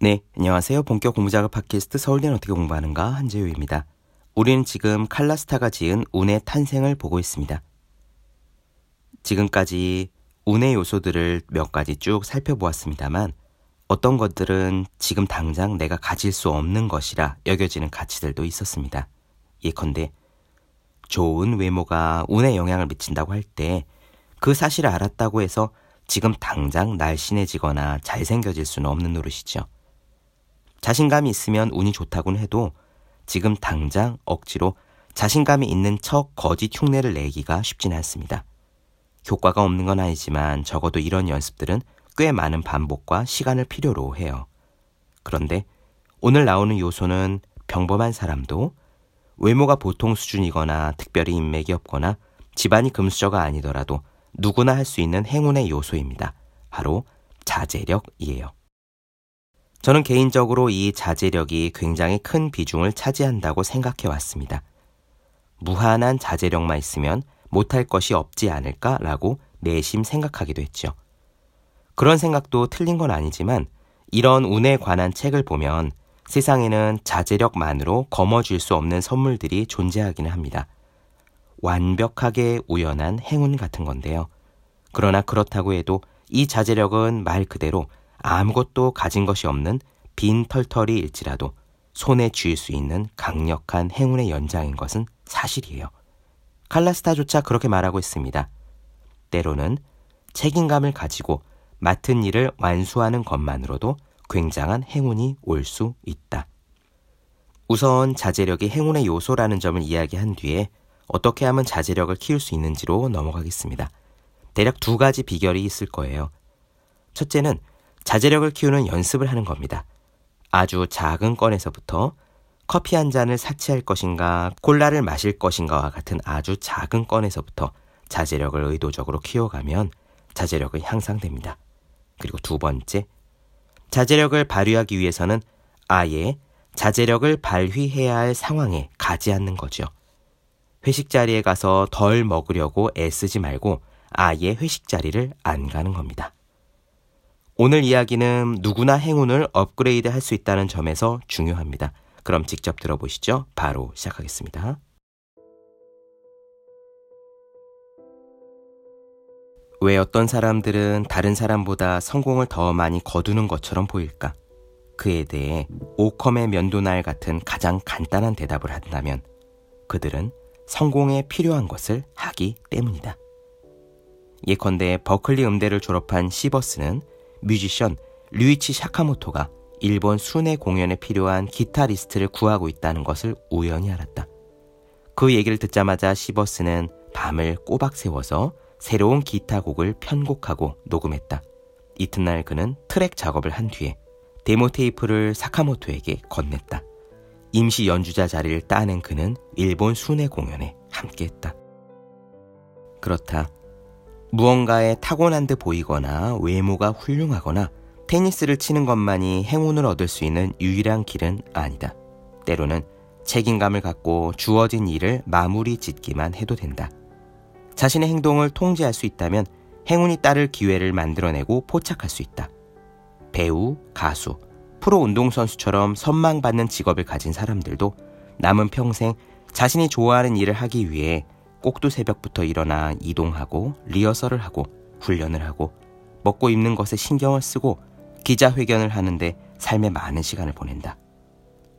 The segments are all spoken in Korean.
네, 안녕하세요. 본격 공부작업 팟캐스트 서울대는 어떻게 공부하는가 한재우입니다. 우리는 지금 칼라스타가 지은 운의 탄생을 보고 있습니다. 지금까지 운의 요소들을 몇 가지 쭉 살펴보았습니다만 어떤 것들은 지금 당장 내가 가질 수 없는 것이라 여겨지는 가치들도 있었습니다. 예컨대 좋은 외모가 운에 영향을 미친다고 할 때 그 사실을 알았다고 해서 지금 당장 날씬해지거나 잘생겨질 수는 없는 노릇이죠. 자신감이 있으면 운이 좋다고는 해도 지금 당장 억지로 자신감이 있는 척 거짓 흉내를 내기가 쉽지는 않습니다. 효과가 없는 건 아니지만 적어도 이런 연습들은 꽤 많은 반복과 시간을 필요로 해요. 그런데 오늘 나오는 요소는 평범한 사람도 외모가 보통 수준이거나 특별히 인맥이 없거나 집안이 금수저가 아니더라도 누구나 할 수 있는 행운의 요소입니다. 바로 자제력이에요. 저는 개인적으로 이 자제력이 굉장히 큰 비중을 차지한다고 생각해 왔습니다. 무한한 자제력만 있으면 못할 것이 없지 않을까라고 내심 생각하기도 했죠. 그런 생각도 틀린 건 아니지만 이런 운에 관한 책을 보면 세상에는 자제력만으로 거머쥘 수 없는 선물들이 존재하기는 합니다. 완벽하게 우연한 행운 같은 건데요. 그러나 그렇다고 해도 이 자제력은 말 그대로 아무것도 가진 것이 없는 빈 털털이 일지라도 손에 쥐을 수 있는 강력한 행운의 연장인 것은 사실이에요. 칼라스타조차 그렇게 말하고 있습니다. 때로는 책임감을 가지고 맡은 일을 완수하는 것만으로도 굉장한 행운이 올 수 있다. 우선 자제력이 행운의 요소라는 점을 이야기한 뒤에 어떻게 하면 자제력을 키울 수 있는지로 넘어가겠습니다. 대략 두 가지 비결이 있을 거예요. 첫째는 자제력을 키우는 연습을 하는 겁니다. 아주 작은 건에서부터 커피 한 잔을 사치할 것인가, 콜라를 마실 것인가와 같은 아주 작은 건에서부터 자제력을 의도적으로 키워가면 자제력은 향상됩니다. 그리고 두 번째, 자제력을 발휘하기 위해서는 아예 자제력을 발휘해야 할 상황에 가지 않는 거죠. 회식 자리에 가서 덜 먹으려고 애쓰지 말고 아예 회식 자리를 안 가는 겁니다. 오늘 이야기는 누구나 행운을 업그레이드 할 수 있다는 점에서 중요합니다. 그럼 직접 들어보시죠. 바로 시작하겠습니다. 왜 어떤 사람들은 다른 사람보다 성공을 더 많이 거두는 것처럼 보일까? 그에 대해 오컴의 면도날 같은 가장 간단한 대답을 한다면 그들은 성공에 필요한 것을 하기 때문이다. 예컨대 버클리 음대를 졸업한 시버스는 뮤지션 류이치 샤카모토가 일본 순회 공연에 필요한 기타리스트를 구하고 있다는 것을 우연히 알았다. 그 얘기를 듣자마자 시버스는 밤을 꼬박 세워서 새로운 기타 곡을 편곡하고 녹음했다. 이튿날 그는 트랙 작업을 한 뒤에 데모 테이프를 사카모토에게 건넸다. 임시 연주자 자리를 따낸 그는 일본 순회 공연에 함께했다. 그렇다. 무언가에 타고난 듯 보이거나 외모가 훌륭하거나 테니스를 치는 것만이 행운을 얻을 수 있는 유일한 길은 아니다. 때로는 책임감을 갖고 주어진 일을 마무리 짓기만 해도 된다. 자신의 행동을 통제할 수 있다면 행운이 따를 기회를 만들어내고 포착할 수 있다. 배우, 가수, 프로 운동선수처럼 선망받는 직업을 가진 사람들도 남은 평생 자신이 좋아하는 일을 하기 위해 꼭두 새벽부터 일어나 이동하고 리허설을 하고 훈련을 하고 먹고 입는 것에 신경을 쓰고 기자회견을 하는데 삶의 많은 시간을 보낸다.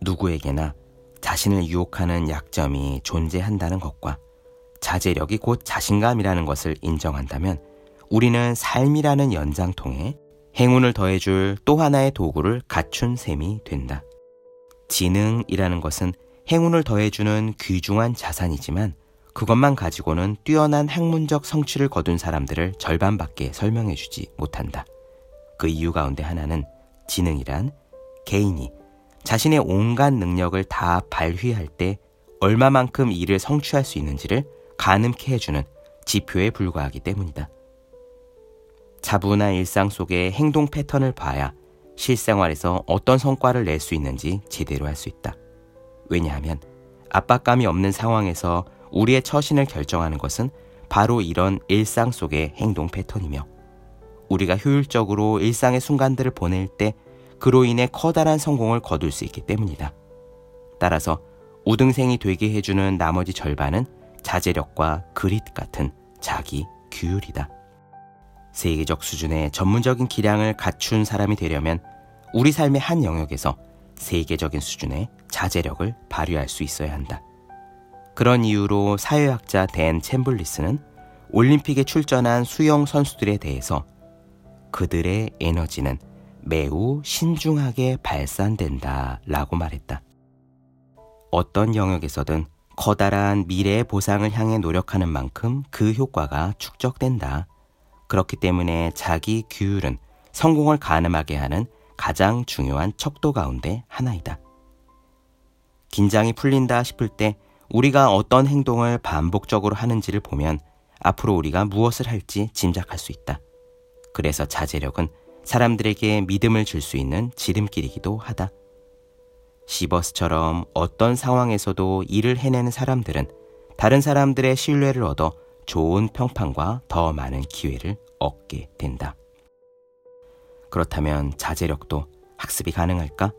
누구에게나 자신을 유혹하는 약점이 존재한다는 것과 자제력이 곧 자신감이라는 것을 인정한다면 우리는 삶이라는 연장통에 행운을 더해줄 또 하나의 도구를 갖춘 셈이 된다. 지능이라는 것은 행운을 더해주는 귀중한 자산이지만 그것만 가지고는 뛰어난 학문적 성취를 거둔 사람들을 절반밖에 설명해 주지 못한다. 그 이유 가운데 하나는 지능이란 개인이 자신의 온갖 능력을 다 발휘할 때 얼마만큼 일을 성취할 수 있는지를 가늠케 해주는 지표에 불과하기 때문이다. 차분한 일상 속의 행동 패턴을 봐야 실생활에서 어떤 성과를 낼 수 있는지 제대로 할 수 있다. 왜냐하면 압박감이 없는 상황에서 우리의 처신을 결정하는 것은 바로 이런 일상 속의 행동 패턴이며 우리가 효율적으로 일상의 순간들을 보낼 때 그로 인해 커다란 성공을 거둘 수 있기 때문이다. 따라서 우등생이 되게 해주는 나머지 절반은 자제력과 그릿 같은 자기 규율이다. 세계적 수준의 전문적인 기량을 갖춘 사람이 되려면 우리 삶의 한 영역에서 세계적인 수준의 자제력을 발휘할 수 있어야 한다. 그런 이유로 사회학자 댄 챔블리스는 올림픽에 출전한 수영 선수들에 대해서 그들의 에너지는 매우 신중하게 발산된다 라고 말했다. 어떤 영역에서든 커다란 미래의 보상을 향해 노력하는 만큼 그 효과가 축적된다. 그렇기 때문에 자기 규율은 성공을 가늠하게 하는 가장 중요한 척도 가운데 하나이다. 긴장이 풀린다 싶을 때 우리가 어떤 행동을 반복적으로 하는지를 보면 앞으로 우리가 무엇을 할지 짐작할 수 있다. 그래서 자제력은 사람들에게 믿음을 줄 수 있는 지름길이기도 하다. 시버스처럼 어떤 상황에서도 일을 해내는 사람들은 다른 사람들의 신뢰를 얻어 좋은 평판과 더 많은 기회를 얻게 된다. 그렇다면 자제력도 학습이 가능할까?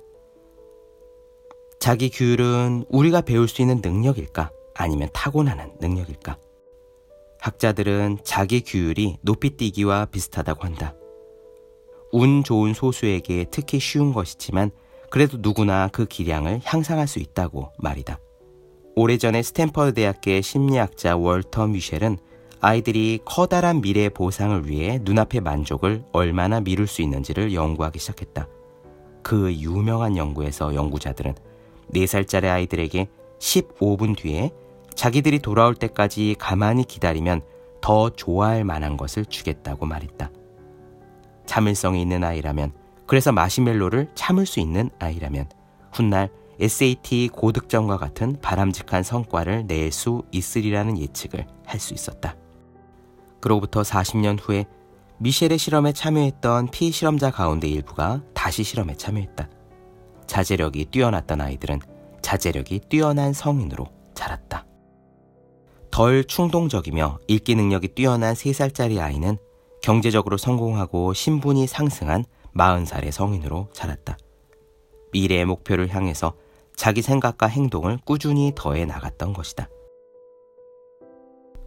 자기 규율은 우리가 배울 수 있는 능력일까? 아니면 타고나는 능력일까? 학자들은 자기 규율이 높이 뛰기와 비슷하다고 한다. 운 좋은 소수에게 특히 쉬운 것이지만 그래도 누구나 그 기량을 향상할 수 있다고 말이다. 오래전에 스탠퍼드 대학의 심리학자 월터 미셸은 아이들이 커다란 미래 보상을 위해 눈앞의 만족을 얼마나 미룰 수 있는지를 연구하기 시작했다. 그 유명한 연구에서 연구자들은 4살짜리 아이들에게 15분 뒤에 자기들이 돌아올 때까지 가만히 기다리면 더 좋아할 만한 것을 주겠다고 말했다. 참을성이 있는 아이라면, 그래서 마시멜로를 참을 수 있는 아이라면, 훗날 SAT 고득점과 같은 바람직한 성과를 낼 수 있으리라는 예측을 할 수 있었다. 그로부터 40년 후에 미셸의 실험에 참여했던 피실험자 가운데 일부가 다시 실험에 참여했다. 자제력이 뛰어났던 아이들은 자제력이 뛰어난 성인으로 자랐다. 덜 충동적이며 읽기 능력이 뛰어난 3살짜리 아이는 경제적으로 성공하고 신분이 상승한 40살의 성인으로 자랐다. 미래의 목표를 향해서 자기 생각과 행동을 꾸준히 더해 나갔던 것이다.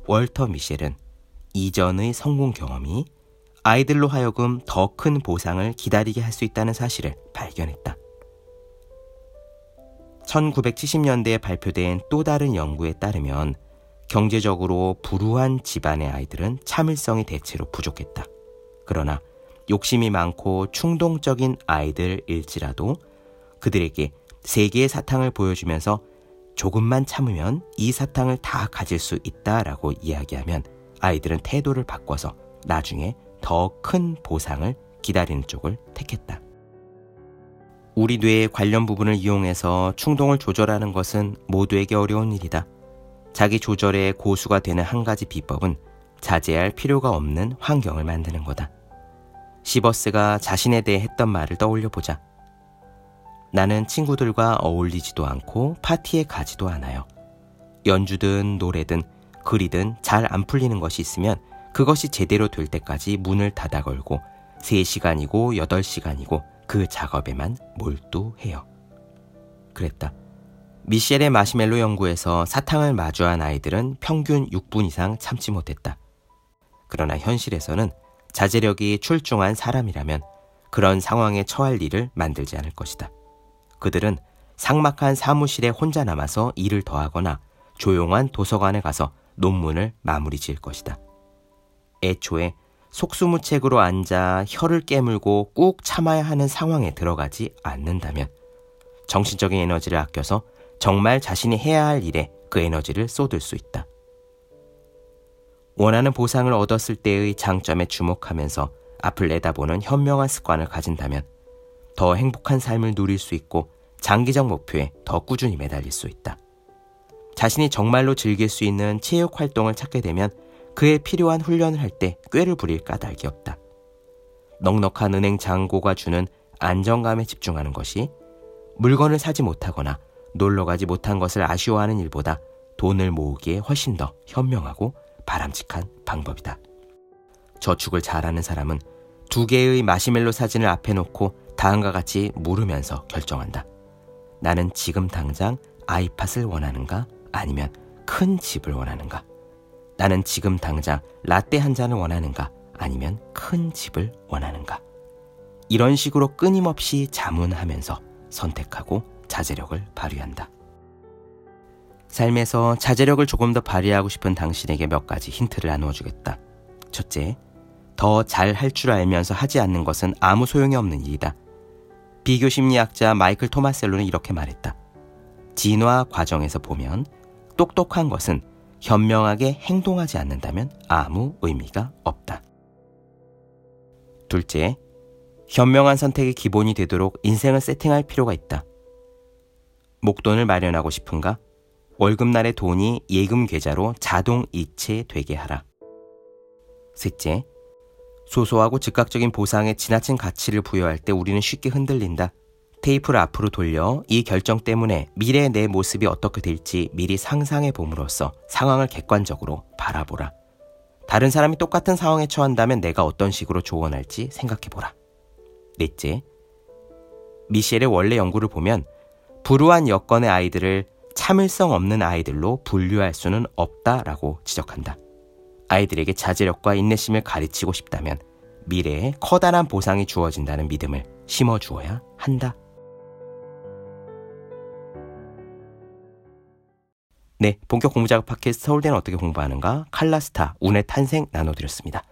월터 미셸은 이전의 성공 경험이 아이들로 하여금 더 큰 보상을 기다리게 할 수 있다는 사실을 발견했다. 1970년대에 발표된 또 다른 연구에 따르면 경제적으로 불우한 집안의 아이들은 참을성이 대체로 부족했다. 그러나 욕심이 많고 충동적인 아이들일지라도 그들에게 세 개의 사탕을 보여주면서 조금만 참으면 이 사탕을 다 가질 수 있다라고 이야기하면 아이들은 태도를 바꿔서 나중에 더 큰 보상을 기다리는 쪽을 택했다. 우리 뇌의 관련 부분을 이용해서 충동을 조절하는 것은 모두에게 어려운 일이다. 자기 조절의 고수가 되는 한 가지 비법은 자제할 필요가 없는 환경을 만드는 거다. 시버스가 자신에 대해 했던 말을 떠올려 보자. 나는 친구들과 어울리지도 않고 파티에 가지도 않아요. 연주든 노래든 글이든 잘 안 풀리는 것이 있으면 그것이 제대로 될 때까지 문을 닫아 걸고 3시간이고 8시간이고 그 작업에만 몰두해요. 그랬다. 미셸의 마시멜로 연구에서 사탕을 마주한 아이들은 평균 6분 이상 참지 못했다. 그러나 현실에서는 자제력이 출중한 사람이라면 그런 상황에 처할 일을 만들지 않을 것이다. 그들은 상막한 사무실에 혼자 남아서 일을 더하거나 조용한 도서관에 가서 논문을 마무리 지을 것이다. 애초에 속수무책으로 앉아 혀를 깨물고 꾹 참아야 하는 상황에 들어가지 않는다면 정신적인 에너지를 아껴서 정말 자신이 해야 할 일에 그 에너지를 쏟을 수 있다. 원하는 보상을 얻었을 때의 장점에 주목하면서 앞을 내다보는 현명한 습관을 가진다면 더 행복한 삶을 누릴 수 있고 장기적 목표에 더 꾸준히 매달릴 수 있다. 자신이 정말로 즐길 수 있는 체육 활동을 찾게 되면 그에 필요한 훈련을 할 때 꾀를 부릴 까닭이 없다. 넉넉한 은행 잔고가 주는 안정감에 집중하는 것이 물건을 사지 못하거나 놀러 가지 못한 것을 아쉬워하는 일보다 돈을 모으기에 훨씬 더 현명하고 바람직한 방법이다. 저축을 잘하는 사람은 두 개의 마시멜로 사진을 앞에 놓고 다음과 같이 물으면서 결정한다. 나는 지금 당장 아이팟을 원하는가? 아니면 큰 집을 원하는가? 나는 지금 당장 라떼 한 잔을 원하는가? 아니면 큰 집을 원하는가? 이런 식으로 끊임없이 자문하면서 선택하고 자제력을 발휘한다. 삶에서 자제력을 조금 더 발휘하고 싶은 당신에게 몇 가지 힌트를 나누어 주겠다. 첫째, 더 잘 할 줄 알면서 하지 않는 것은 아무 소용이 없는 일이다. 비교 심리학자 마이클 토마셀로는 이렇게 말했다. 진화 과정에서 보면 똑똑한 것은 현명하게 행동하지 않는다면 아무 의미가 없다. 둘째, 현명한 선택의 기본이 되도록 인생을 세팅할 필요가 있다. 목돈을 마련하고 싶은가? 월급날의 돈이 예금 계좌로 자동 이체되게 하라. 셋째, 소소하고 즉각적인 보상에 지나친 가치를 부여할 때 우리는 쉽게 흔들린다. 테이프를 앞으로 돌려 이 결정 때문에 미래의 내 모습이 어떻게 될지 미리 상상해 봄으로써 상황을 객관적으로 바라보라. 다른 사람이 똑같은 상황에 처한다면 내가 어떤 식으로 조언할지 생각해 보라. 넷째, 미셸의 원래 연구를 보면 불우한 여건의 아이들을 참을성 없는 아이들로 분류할 수는 없다라고 지적한다. 아이들에게 자제력과 인내심을 가르치고 싶다면 미래에 커다란 보상이 주어진다는 믿음을 심어 주어야 한다. 네, 본격 공부자극 팟캐스트 서울대는 어떻게 공부하는가 칼라스타 운의 탄생 나눠드렸습니다.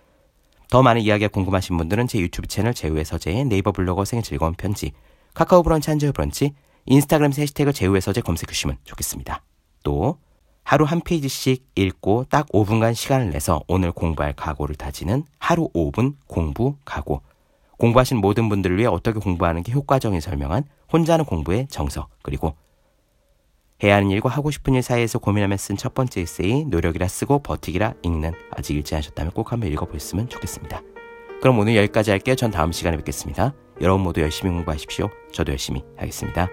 더 많은 이야기가 궁금하신 분들은 제 유튜브 채널 제우의 서재 네이버 블로그 생일 즐거운 편지 카카오 브런치 한주의 브런치 인스타그램 해시태그 제우의 서재 검색해 주시면 좋겠습니다. 또 하루 한 페이지씩 읽고 딱 5분간 시간을 내서 오늘 공부할 각오를 다지는 하루 5분 공부 각오. 공부하신 모든 분들을 위해 어떻게 공부하는 게 효과적인지 설명한 혼자 하는 공부의 정석 그리고 해야 하는 일과 하고 싶은 일 사이에서 고민하며 쓴 첫 번째 에세이 노력이라 쓰고 버티기라 읽는 아직 읽지 않으셨다면 꼭 한번 읽어보셨으면 좋겠습니다. 그럼 오늘 여기까지 할게요. 전 다음 시간에 뵙겠습니다. 여러분 모두 열심히 공부하십시오. 저도 열심히 하겠습니다.